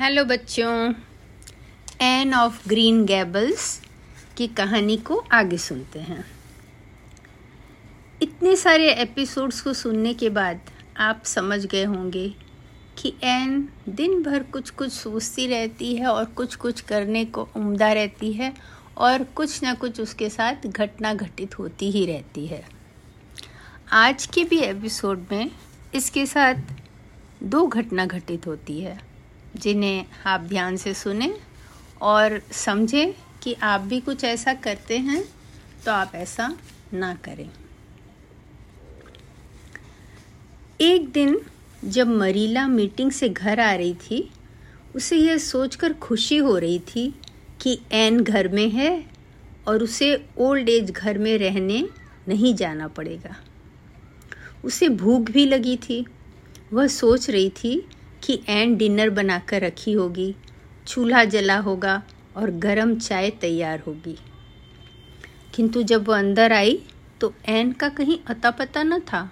Hello बच्चों। N of green gables की कहानी को आगे सुनते हैं। इतने सारे एपिसोड्स को सुनने के बाद आप समझ गए होंगे कि एन दिन भर कुछ कुछ सोचती रहती है और कुछ कुछ करने को उम्दा रहती है और कुछ ना कुछ उसके साथ घटना घटित होती ही रहती है। आज के भी एपिसोड में इसके साथ दो घटना घटित होती है। जिन्हें आप ध्यान से सुने और समझें कि आप भी कुछ ऐसा करते हैं तो आप ऐसा ना करें। एक दिन जब मरीला मीटिंग से घर आ रही थी, उसे यह सोचकर खुशी हो रही थी कि एन घर में है और उसे ओल्ड एज घर में रहने नहीं जाना पड़ेगा। उसे भूख भी लगी थी। वह सोच रही थी कि एन डिनर बनाकर रखी होगी, चूल्हा जला होगा और गरम चाय तैयार होगी। किंतु जब वो अंदर आई तो एन का कहीं अता पता न था।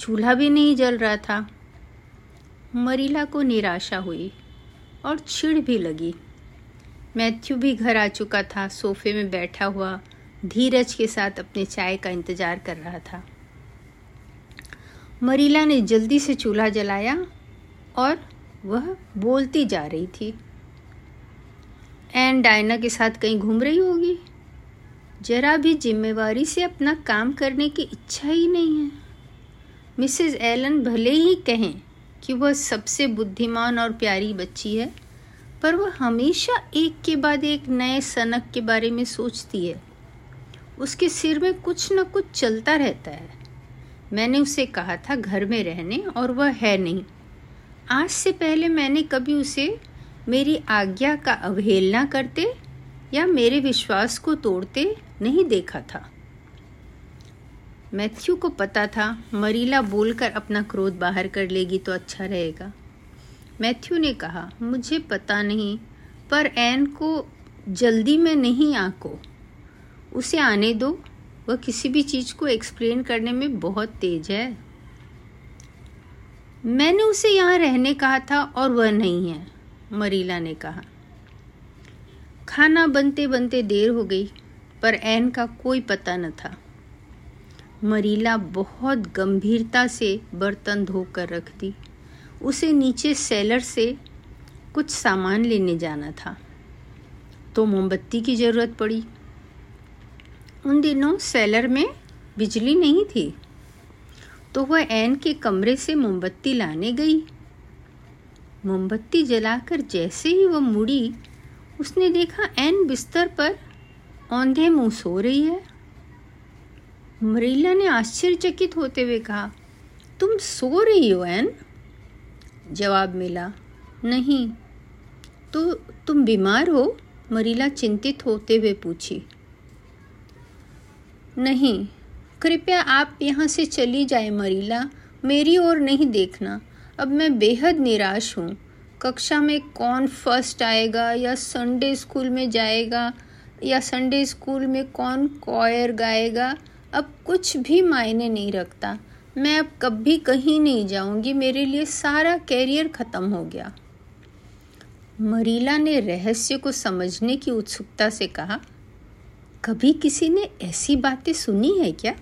चूल्हा भी नहीं जल रहा था। मरीला को निराशा हुई और चिढ़ भी लगी। मैथ्यू भी घर आ चुका था, सोफे में बैठा हुआ, धीरज के साथ अपने चाय का इंतज़ार कर रहा था। मरीला ने जल्दी से चूल्हा जलाया और वह बोलती जा रही थी। एन डायना के साथ कहीं घूम रही होगी। जरा भी जिम्मेवारी से अपना काम करने की इच्छा ही नहीं है। मिसेस एलन भले ही कहें कि वह सबसे बुद्धिमान और प्यारी बच्ची है, पर वह हमेशा एक के बाद एक नए सनक के बारे में सोचती है। उसके सिर में कुछ न कुछ चलता रहता है। मैंने उसे कहा था घर में रहने और वह है नहीं। आज से पहले मैंने कभी उसे मेरी आज्ञा का अवहेलना करते या मेरे विश्वास को तोड़ते नहीं देखा था। मैथ्यू को पता था, मरीला बोलकर अपना क्रोध बाहर कर लेगी तो अच्छा रहेगा। मैथ्यू ने कहा, मुझे पता नहीं, पर एन को जल्दी में नहीं आको। उसे आने दो, वह किसी भी चीज़ को एक्सप्लेन करने में बहुत तेज है। मैंने उसे यहाँ रहने कहा था और वह नहीं है, मरीला ने कहा। खाना बनते बनते देर हो गई, पर एन का कोई पता न था। मरीला बहुत गंभीरता से बर्तन धोकर रख दी। उसे नीचे सेलर से कुछ सामान लेने जाना था। तो मोमबत्ती की ज़रूरत पड़ी। उन दिनों सेलर में बिजली नहीं थी। तो वह एन के कमरे से मोमबत्ती लाने गई। मोमबत्ती जलाकर जैसे ही वह मुड़ी, उसने देखा एन बिस्तर पर औंधे मुँह सो रही है। मरीला ने आश्चर्यचकित होते हुए कहा, तुम सो रही हो एन जवाब मिला, नहीं। तो तुम बीमार हो? मरीला चिंतित होते हुए पूछी। नहीं। कृपया आप यहाँ से चली जाए मरीला, मेरी ओर नहीं देखना। अब मैं बेहद निराश हूँ। कक्षा में कौन फ़र्स्ट आएगा या संडे स्कूल में जाएगा या संडे स्कूल में कौन कॉयर गाएगा, अब कुछ भी मायने नहीं रखता। मैं अब कभी कहीं नहीं जाऊँगी, मेरे लिए सारा कैरियर ख़त्म हो गया। मरीला ने रहस्य को समझने की उत्सुकता से कहा, कभी किसी ने ऐसी बातें सुनी है क्या?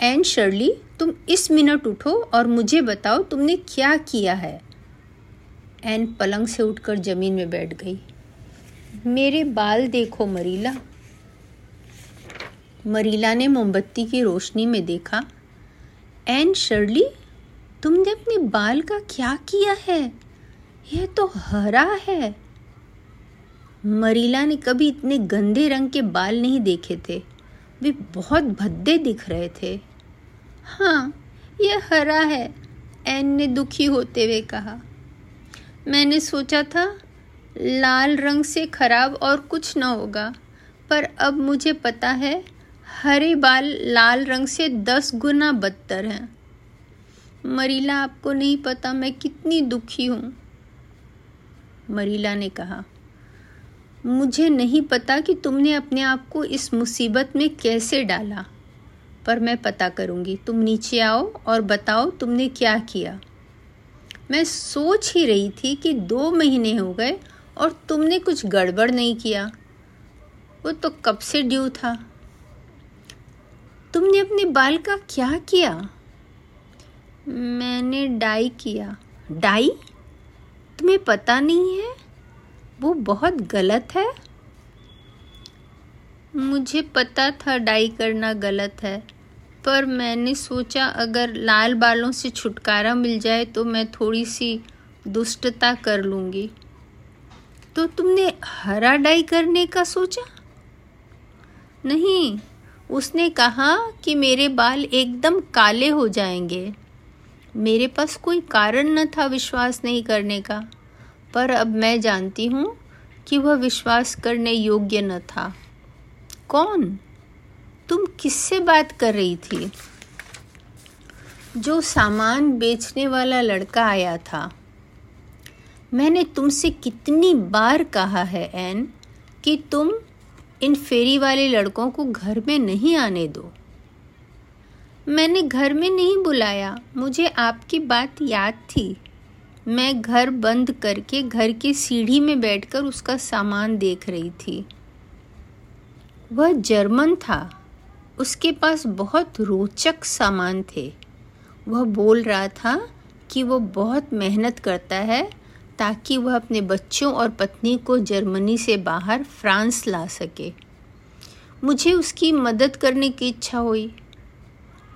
एन शर्ली, तुम इस मिनट उठो और मुझे बताओ तुमने क्या किया है। एन पलंग से उठकर ज़मीन में बैठ गई। मेरे बाल देखो मरीला। मरीला ने मोमबत्ती की रोशनी में देखा। एन शर्ली, तुमने अपने बाल का क्या किया है? यह तो हरा है। मरीला ने कभी इतने गंदे रंग के बाल नहीं देखे थे। वे बहुत भद्दे दिख रहे थे। हाँ यह हरा है, एन ने दुखी होते हुए कहा। मैंने सोचा था, लाल रंग से खराब और कुछ न होगा, पर अब मुझे पता है, हरे बाल लाल रंग से दस गुना बदतर हैं। मरीला, आपको नहीं पता मैं कितनी दुखी हूँ। मरीला ने कहा मुझे नहीं पता कि तुमने अपने आप को इस मुसीबत में कैसे डाला। पर मैं पता करूँगी। तुम नीचे आओ और बताओ तुमने क्या किया। मैं सोच ही रही थी कि दो महीने हो गए और तुमने कुछ गड़बड़ नहीं किया। वो तो कब से ड्यू था। तुमने अपने बाल का क्या किया? मैंने डाई किया। डाई? तुम्हें पता नहीं है? वो बहुत गलत है? मुझे पता था डाई करना गलत है, पर मैंने सोचा अगर लाल बालों से छुटकारा मिल जाए तो मैं थोड़ी सी दुष्टता कर लूँगी। तो तुमने हरा डाई करने का सोचा? नहीं, उसने कहा कि मेरे बाल एकदम काले हो जाएँगे। मेरे पास कोई कारण न था विश्वास नहीं करने का। पर अब मैं जानती हूँ कि वह विश्वास करने योग्य न था। कौन? तुम किससे बात कर रही थी? जो सामान बेचने वाला लड़का आया था। मैंने तुमसे कितनी बार कहा है, एन, कि तुम इन फेरी वाले लड़कों को घर में नहीं आने दो। मैंने घर में नहीं बुलाया, मुझे आपकी बात याद थी। मैं घर बंद करके घर की सीढ़ी में बैठकर उसका सामान देख रही थी। वह जर्मन था। उसके पास बहुत रोचक सामान थे। वह बोल रहा था कि वो बहुत मेहनत करता है ताकि वह अपने बच्चों और पत्नी को जर्मनी से बाहर फ्रांस ला सके। मुझे उसकी मदद करने की इच्छा हुई।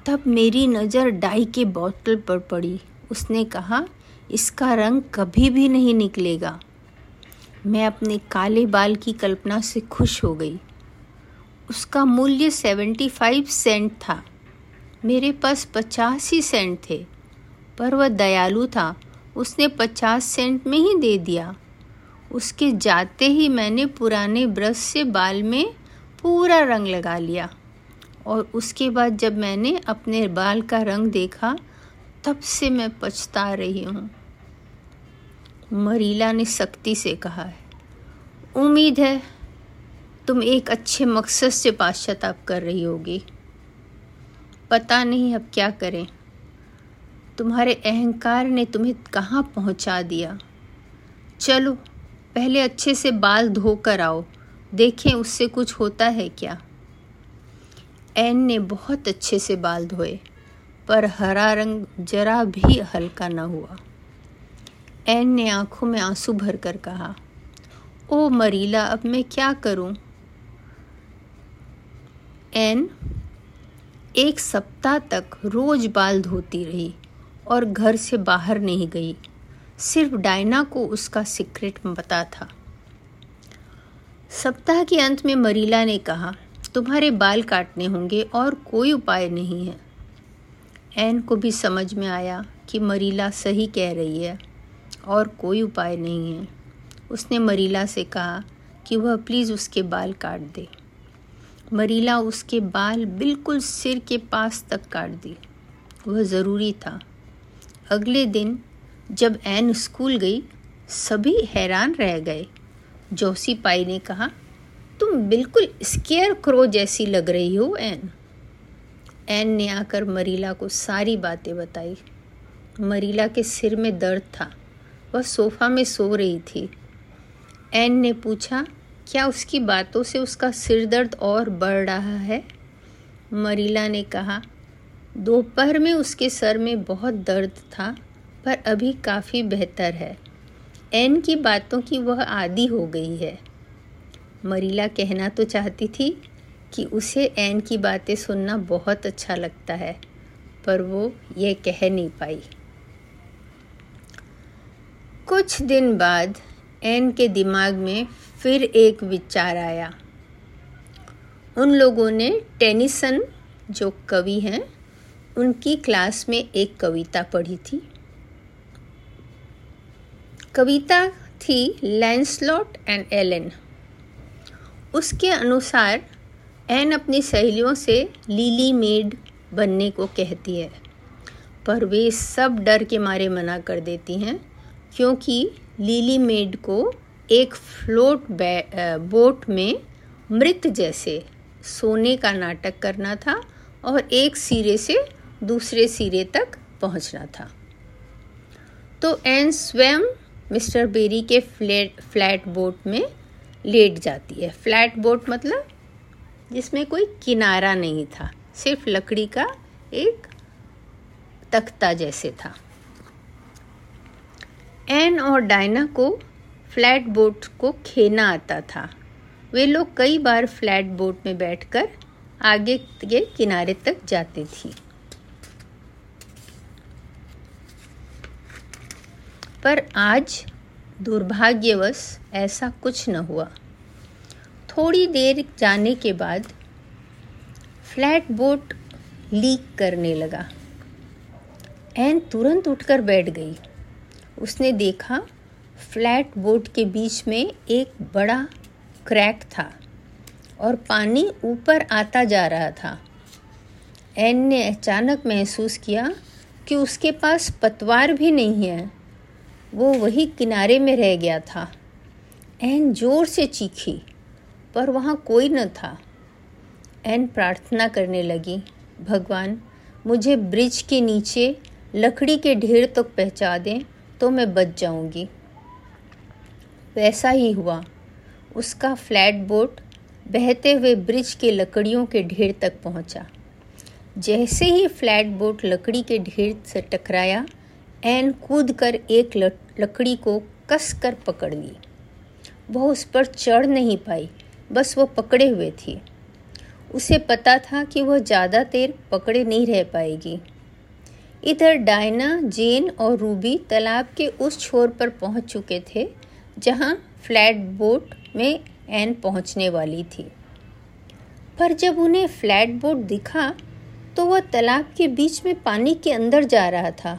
तब मेरी नज़र डाई के बोतल पर पड़ी। उसने कहा इसका रंग कभी भी नहीं निकलेगा। मैं अपने काले बाल की कल्पना से खुश हो गई। उसका मूल्य सेवेंटी फाइव सेंट था। मेरे पास पचास ही सेंट थे, पर वह दयालु था। उसने पचास सेंट में ही दे दिया। उसके जाते ही मैंने पुराने ब्रश से बाल में पूरा रंग लगा लिया और उसके बाद जब मैंने अपने बाल का रंग देखा, तब से मैं पछता रही हूँ। मरीला ने सख्ती से कहा है, उम्मीद है तुम एक अच्छे मकसद से पाश्चाताप कर रही होगी। पता नहीं अब क्या करें। तुम्हारे अहंकार ने तुम्हें कहाँ पहुँचा दिया? चलो, पहले अच्छे से बाल धो कर आओ, देखें उससे कुछ होता है क्या? एन ने बहुत अच्छे से बाल धोए, पर हरा रंग जरा भी हल्का न हुआ। एन ने आँखों में आँसू भरकर कहा, ओ मरीला, अब मैं क्या करूँ? एन एक सप्ताह तक रोज बाल धोती रही और घर से बाहर नहीं गई, सिर्फ़ डायना को उसका सीक्रेट पता था। सप्ताह के अंत में मरीला ने कहा, तुम्हारे बाल काटने होंगे और कोई उपाय नहीं है। एन को भी समझ में आया कि मरीला सही कह रही है। और कोई उपाय नहीं है। उसने मरीला से कहा कि वह प्लीज़ उसके बाल काट दे। मरीला उसके बाल बिल्कुल सिर के पास तक काट दी। वह ज़रूरी था। अगले दिन जब एन स्कूल गई, सभी हैरान रह गए। जोसी पाई ने कहा, तुम बिल्कुल स्केयर क्रो जैसी लग रही हो, एन। एन ने आकर मरीला को सारी बातें बताई। मरीला के सिर में दर्द था। वह सोफा में सो रही थी। एन ने पूछा, क्या उसकी बातों से उसका सिर दर्द और बढ़ रहा है? मरीला ने कहा, दोपहर में उसके सर में बहुत दर्द था, पर अभी काफ़ी बेहतर है। एन की बातों की वह आदि हो गई है। मरीला कहना तो चाहती थी कि उसे एन की बातें सुनना बहुत अच्छा लगता है, पर वो ये कह नहीं पाई। कुछ दिन बाद एन के दिमाग में फिर एक विचार आया। उन लोगों ने टेनिसन, जो कवि हैं, उनकी क्लास में एक कविता पढ़ी थी। कविता थी लैंसलॉट एंड एलन। उसके अनुसार एन अपनी सहेलियों से लीली मेड बनने को कहती है, पर वे सब डर के मारे मना कर देती हैं। क्योंकि लीली मेड को एक फ्लोट बोट में मृत जैसे सोने का नाटक करना था और एक सिरे से दूसरे सिरे तक पहुँचना था। तो एन स्वयं मिस्टर बेरी के फ्लैट फ्लैट बोट में लेट जाती है। फ्लैट बोट मतलब जिसमें कोई किनारा नहीं था, सिर्फ़ लकड़ी का एक तख्ता जैसे था। एन और डायना को फ्लैट बोट को खेना आता था। वे लोग कई बार फ्लैट बोट में बैठकर आगे के किनारे तक जाती थी। पर आज दुर्भाग्यवश ऐसा कुछ न हुआ। थोड़ी देर जाने के बाद फ्लैट बोट लीक करने लगा। एन तुरंत उठकर बैठ गई। उसने देखा, फ्लैट बोट के बीच में एक बड़ा क्रैक था और पानी ऊपर आता जा रहा था। एन ने अचानक महसूस किया कि उसके पास पतवार भी नहीं है। वो वही किनारे में रह गया था। एन ज़ोर से चीखी, पर वहाँ कोई न था। एन प्रार्थना करने लगी, भगवान, मुझे ब्रिज के नीचे लकड़ी के ढेर तक तो पहुँचा दें तो मैं बच जाऊँगी। वैसा ही हुआ। उसका फ्लैट बोट बहते हुए ब्रिज के लकड़ियों के ढेर तक पहुँचा। जैसे ही फ्लैट बोट लकड़ी के ढेर से टकराया एन कूद कर एक लकड़ी को कस कर पकड़ ली। वह उस पर चढ़ नहीं पाई, बस वो पकड़े हुए थी। उसे पता था कि वह ज़्यादा देर पकड़े नहीं रह पाएगी। इधर डायना, जेन और रूबी तालाब के उस छोर पर पहुँच चुके थे, जहाँ फ्लैट बोट में एन पहुँचने वाली थी। पर जब उन्हें फ्लैट बोट दिखा तो वह तालाब के बीच में पानी के अंदर जा रहा था।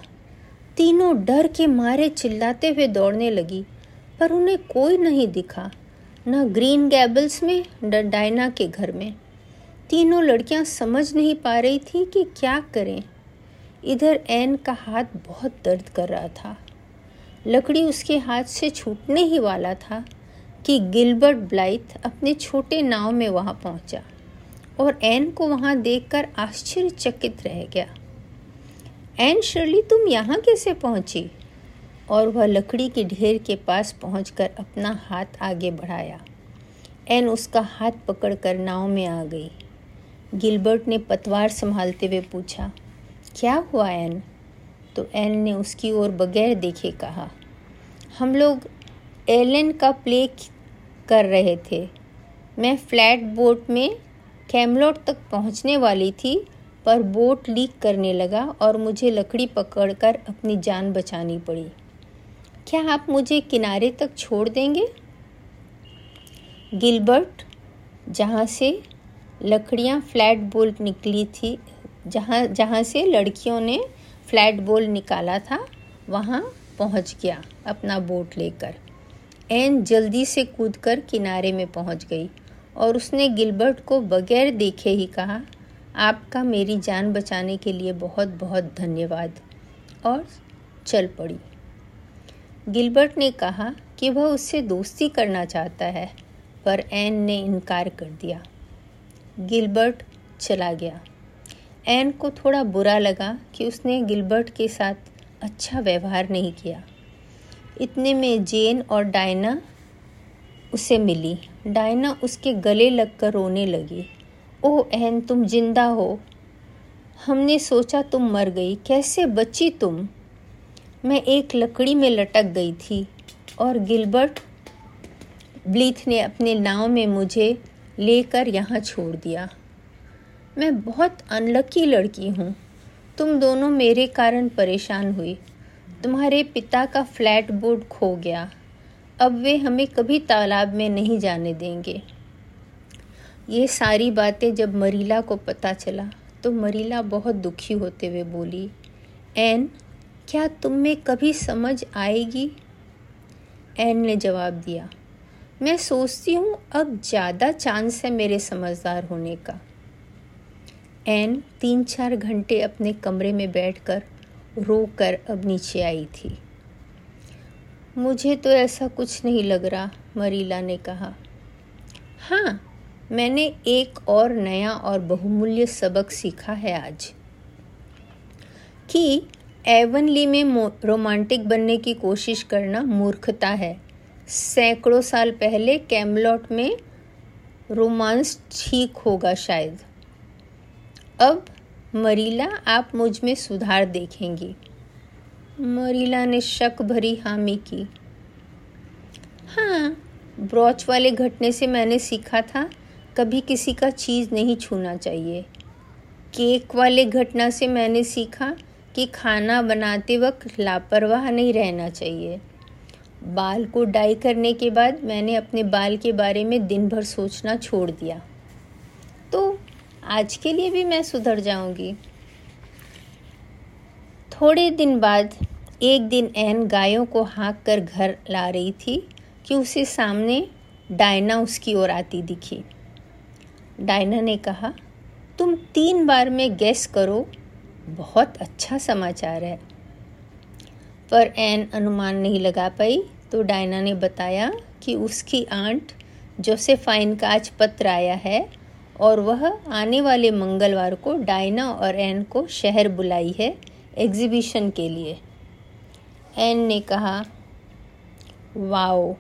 तीनों डर के मारे चिल्लाते हुए दौड़ने लगी, पर उन्हें कोई नहीं दिखा, न ग्रीन गैबल्स में, न डायना के घर में। तीनों लड़कियाँ समझ नहीं पा रही थी कि क्या करें। इधर एन का हाथ बहुत दर्द कर रहा था। लकड़ी उसके हाथ से छूटने ही वाला था कि गिलबर्ट ब्लाइथ अपने छोटे नाव में वहाँ पहुँचा और एन को वहाँ देखकर आश्चर्यचकित रह गया। एन, शर्ली, तुम यहाँ कैसे पहुँची? और वह लकड़ी के ढेर के पास पहुंचकर अपना हाथ आगे बढ़ाया। एन उसका हाथ पकड़कर नाव में आ गई। गिलबर्ट ने पतवार संभालते हुए पूछा क्या हुआ, एन? तो एन ने उसकी ओर बगैर देखे कहा, हम लोग एलन का प्ले कर रहे थे। मैं फ्लैट बोट में कैमलोट तक पहुँचने वाली थी, पर बोट लीक करने लगा और मुझे लकड़ी पकड़कर अपनी जान बचानी पड़ी। क्या आप मुझे किनारे तक छोड़ देंगे? गिलबर्ट, जहाँ से लकड़ियाँ फ्लैट बोल्ट निकली थी जहाँ जहाँ से लड़कियों ने फ्लैट बोल निकाला था, वहाँ पहुँच गया अपना बोट लेकर। एन जल्दी से कूदकर किनारे में पहुँच गई और उसने गिलबर्ट को बगैर देखे ही कहा, आपका मेरी जान बचाने के लिए बहुत बहुत धन्यवाद। और चल पड़ी। गिलबर्ट ने कहा कि वह उससे दोस्ती करना चाहता है, पर एन ने इनकार कर दिया। गिलबर्ट चला गया। एन को थोड़ा बुरा लगा कि उसने गिलबर्ट के साथ अच्छा व्यवहार नहीं किया। इतने में जेन और डायना उसे मिली। डायना उसके गले लगकर रोने लगी। ओह, एन, तुम ज़िंदा हो। हमने सोचा तुम मर गई। कैसे बची तुम? मैं एक लकड़ी में लटक गई थी और गिलबर्ट ब्लीथ ने अपने नाव में मुझे लेकर यहाँ छोड़ दिया। मैं बहुत अनलकी लड़की हूँ। तुम दोनों मेरे कारण परेशान हुई। तुम्हारे पिता का फ्लैट बोर्ड खो गया। अब वे हमें कभी तालाब में नहीं जाने देंगे। ये सारी बातें जब मरीला को पता चला तो मरीला बहुत दुखी होते हुए बोली, एन, क्या तुम में कभी समझ आएगी? एन ने जवाब दिया, मैं सोचती हूँ अब ज़्यादा चांस है मेरे समझदार होने का। एन तीन चार घंटे अपने कमरे में बैठकर रो कर अब नीचे आई थी। मुझे तो ऐसा कुछ नहीं लग रहा, मरीला ने कहा। हाँ मैंने एक और नया और बहुमूल्य सबक सीखा है आज। कि एवनली में, रोमांटिक बनने की कोशिश करना मूर्खता है। सैकड़ों साल पहले कैमलॉट में रोमांस ठीक होगा शायद। अब मरीला, आप मुझमें सुधार देखेंगी। मरीला ने शक भरी हामी की। हाँ ब्रॉच वाले घटने से मैंने सीखा था, कभी किसी का चीज़ नहीं छूना चाहिए। केक वाले घटना से मैंने सीखा कि खाना बनाते वक्त लापरवाह नहीं रहना चाहिए। बाल को डाई करने के बाद मैंने अपने बाल के बारे में दिन भर सोचना छोड़ दिया। आज के लिए भी मैं सुधर जाऊँगी। थोड़े दिन बाद, एक दिन एन गायों को हाँक कर घर ला रही थी कि उसे सामने डायना उसकी ओर आती दिखी। डायना ने कहा, तुम तीन बार में गैस करो, बहुत अच्छा समाचार है। पर एन अनुमान नहीं लगा पाई तो डायना ने बताया कि उसकी आंट जोसेफाइन का आज पत्र आया है और वह आने वाले मंगलवार को डायना और एन को शहर बुलाई है एग्जीबिशन के लिए। एन ने कहा, वाओ,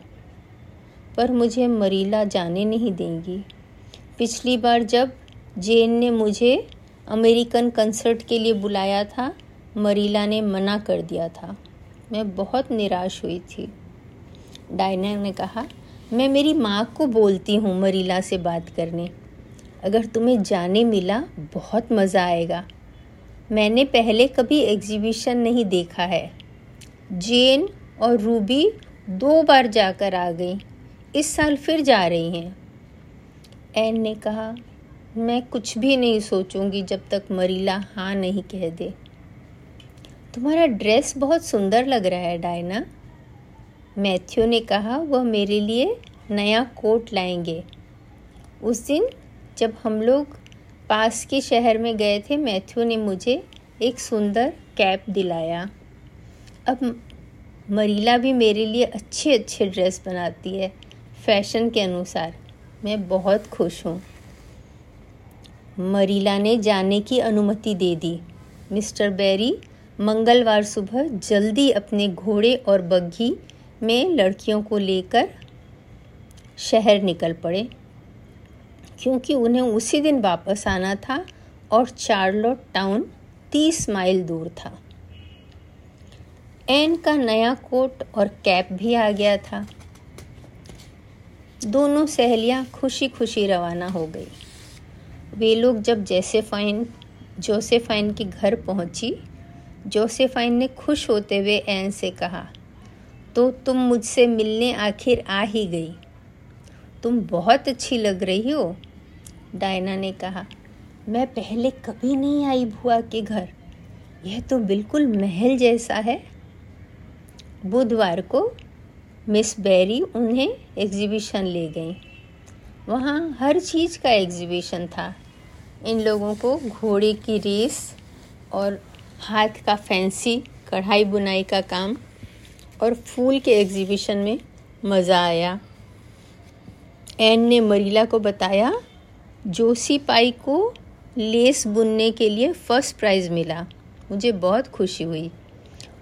पर मुझे मरीला जाने नहीं देंगी। पिछली बार जब जेन ने मुझे अमेरिकन कंसर्ट के लिए बुलाया था, मरीला ने मना कर दिया था। मैं बहुत निराश हुई थी। डायना ने कहा, मैं मेरी माँ को बोलती हूँ मरीला से बात करने। अगर तुम्हें जाने मिला, बहुत मज़ा आएगा। मैंने पहले कभी एग्जीबिशन नहीं देखा है। जेन और रूबी दो बार जाकर आ गई। इस साल फिर जा रही हैं। एन ने कहा, मैं कुछ भी नहीं सोचूँगी जब तक मरीला हाँ नहीं कह दे। तुम्हारा ड्रेस बहुत सुंदर लग रहा है, डायना। मैथ्यू ने कहा, वह मेरे लिए नया कोट लाएँगे। उस दिन जब हम लोग पास के शहर में गए थे, मैथ्यू ने मुझे एक सुंदर कैप दिलाया। अब मरीला भी मेरे लिए अच्छे अच्छे ड्रेस बनाती है, फ़ैशन के अनुसार। मैं बहुत खुश हूँ। मरीला ने जाने की अनुमति दे दी। मिस्टर बेरी, मंगलवार सुबह जल्दी अपने घोड़े और बग्घी में लड़कियों को लेकर शहर निकल पड़े। क्योंकि उन्हें उसी दिन वापस आना था और चार्लोट टाउन तीस माइल दूर था। एन का नया कोट और कैप भी आ गया था। दोनों सहेलियाँ खुशी खुशी रवाना हो गई। वे लोग जब जैसेफाइन, जोसेफाइन के घर पहुँची, जोसेफाइन ने खुश होते हुए एन से कहा तो तुम मुझसे मिलने आखिर आ ही गई। तुम बहुत अच्छी लग रही हो। डायना ने कहा, मैं पहले कभी नहीं आई बुआ के घर। यह तो बिल्कुल महल जैसा है। बुधवार को मिस बेरी उन्हें एग्जीबिशन ले गई। वहाँ हर चीज़ का एग्जीबिशन था। इन लोगों को घोड़े की रेस और हाथ का फैंसी, कढ़ाई बुनाई का काम और फूल के एग्जीबिशन में मज़ा आया। एन ने मरीला को बताया जोशी पाई को लेस बुनने के लिए फ़र्स्ट प्राइज़ मिला। मुझे बहुत खुशी हुई।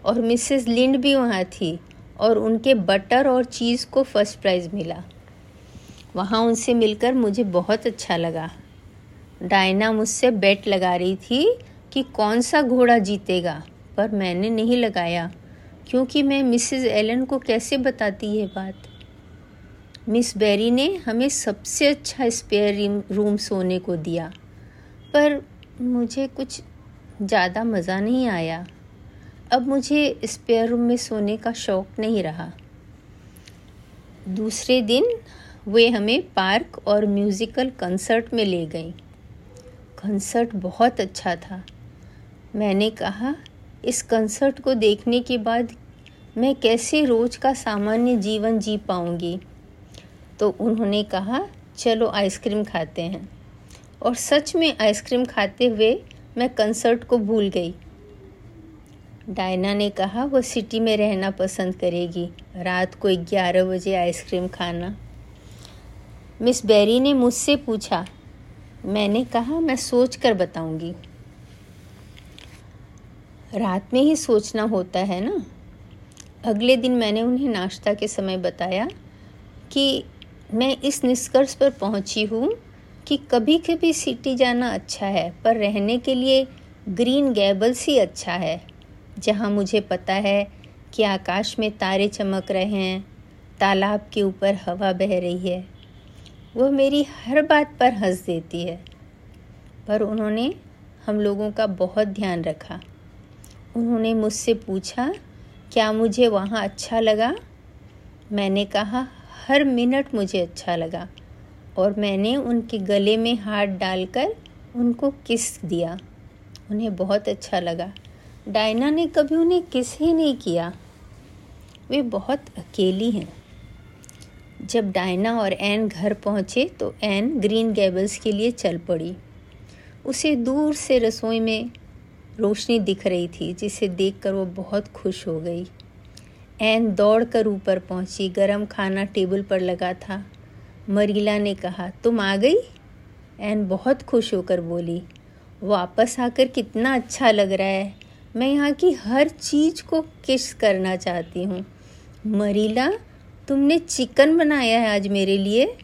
और मिसेस लिंड भी वहाँ थी और उनके बटर और चीज़ को फ़र्स्ट प्राइज़ मिला। वहाँ उनसे मिलकर मुझे बहुत अच्छा लगा। डायना मुझसे बेट लगा रही थी कि कौन सा घोड़ा जीतेगा, पर मैंने नहीं लगाया। क्योंकि मैं मिसेस एलन को कैसे बताती ये बात? मिस बेरी ने हमें सबसे अच्छा स्पेयर रूम सोने को दिया, पर मुझे कुछ ज़्यादा मज़ा नहीं आया। अब मुझे स्पेयर रूम में सोने का शौक़ नहीं रहा। दूसरे दिन वे हमें पार्क और म्यूज़िकल कंसर्ट में ले गई। कंसर्ट बहुत अच्छा था। मैंने कहा, इस कंसर्ट को देखने के बाद मैं कैसे रोज़ का सामान्य जीवन जी पाऊँगी? तो उन्होंने कहा, चलो आइसक्रीम खाते हैं। और सच में आइसक्रीम खाते हुए मैं कंसर्ट को भूल गई। डायना ने कहा, वो सिटी में रहना पसंद करेगी, रात को ग्यारह बजे आइसक्रीम खाना। मिस बेरी ने मुझसे पूछा, मैंने कहा, मैं सोच कर बताऊँगी। रात में ही सोचना होता है ना। अगले दिन मैंने उन्हें नाश्ता के समय बताया कि मैं इस निष्कर्ष पर पहुँची हूँ कि कभी कभी सिटी जाना अच्छा है, पर रहने के लिए ग्रीन गैबल्स ही अच्छा है। जहाँ मुझे पता है कि आकाश में तारे चमक रहे हैं, तालाब के ऊपर हवा बह रही है। वह मेरी हर बात पर हंस देती है। पर उन्होंने हम लोगों का बहुत ध्यान रखा। उन्होंने मुझसे पूछा, क्या मुझे वहाँ अच्छा लगा? मैंने कहा हर मिनट मुझे अच्छा लगा और मैंने उनके गले में हाथ डालकर उनको किस दिया। उन्हें बहुत अच्छा लगा। डायना ने कभी उन्हें किस ही नहीं किया। वे बहुत अकेली हैं। जब डायना और एन घर पहुँचे तो एन ग्रीन गैबल्स के लिए चल पड़ी। उसे दूर से रसोई में रोशनी दिख रही थी, जिसे देखकर वो बहुत खुश हो गई। एन दौड़कर ऊपर पहुँची, गरम खाना टेबल पर लगा था। मरीला ने कहा, तुम आ गई? एन बहुत खुश होकर बोली, वापस आकर कितना अच्छा लग रहा है। मैं यहाँ की हर चीज़ को किस करना चाहती हूँ? मरीला, तुमने चिकन बनाया है आज मेरे लिए?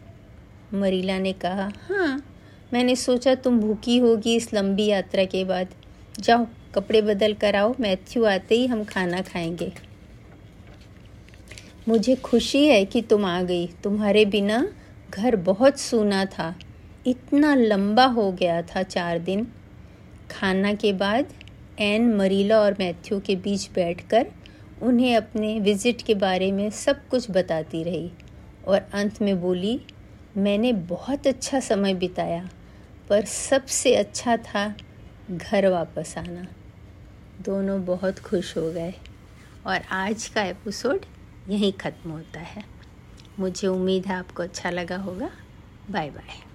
मरीला ने कहा हाँ मैंने सोचा तुम भूखी होगी इस लंबी यात्रा के बाद। जाओ, कपड़े बदल कर आओ, मैथ्यू आते ही हम खाना खाएँगे। मुझे खुशी है कि तुम आ गई। तुम्हारे बिना घर बहुत सूना था। इतना लंबा हो गया था चार दिन। खाना के बाद एन, मरीला और मैथ्यू के बीच बैठकर उन्हें अपने विज़िट के बारे में सब कुछ बताती रही और अंत में बोली, मैंने बहुत अच्छा समय बिताया, पर सबसे अच्छा था घर वापस आना। दोनों बहुत खुश हो गए। और आज का एपिसोड यहीं ख़त्म होता है। मुझे उम्मीद है आपको अच्छा लगा होगा। Bye bye.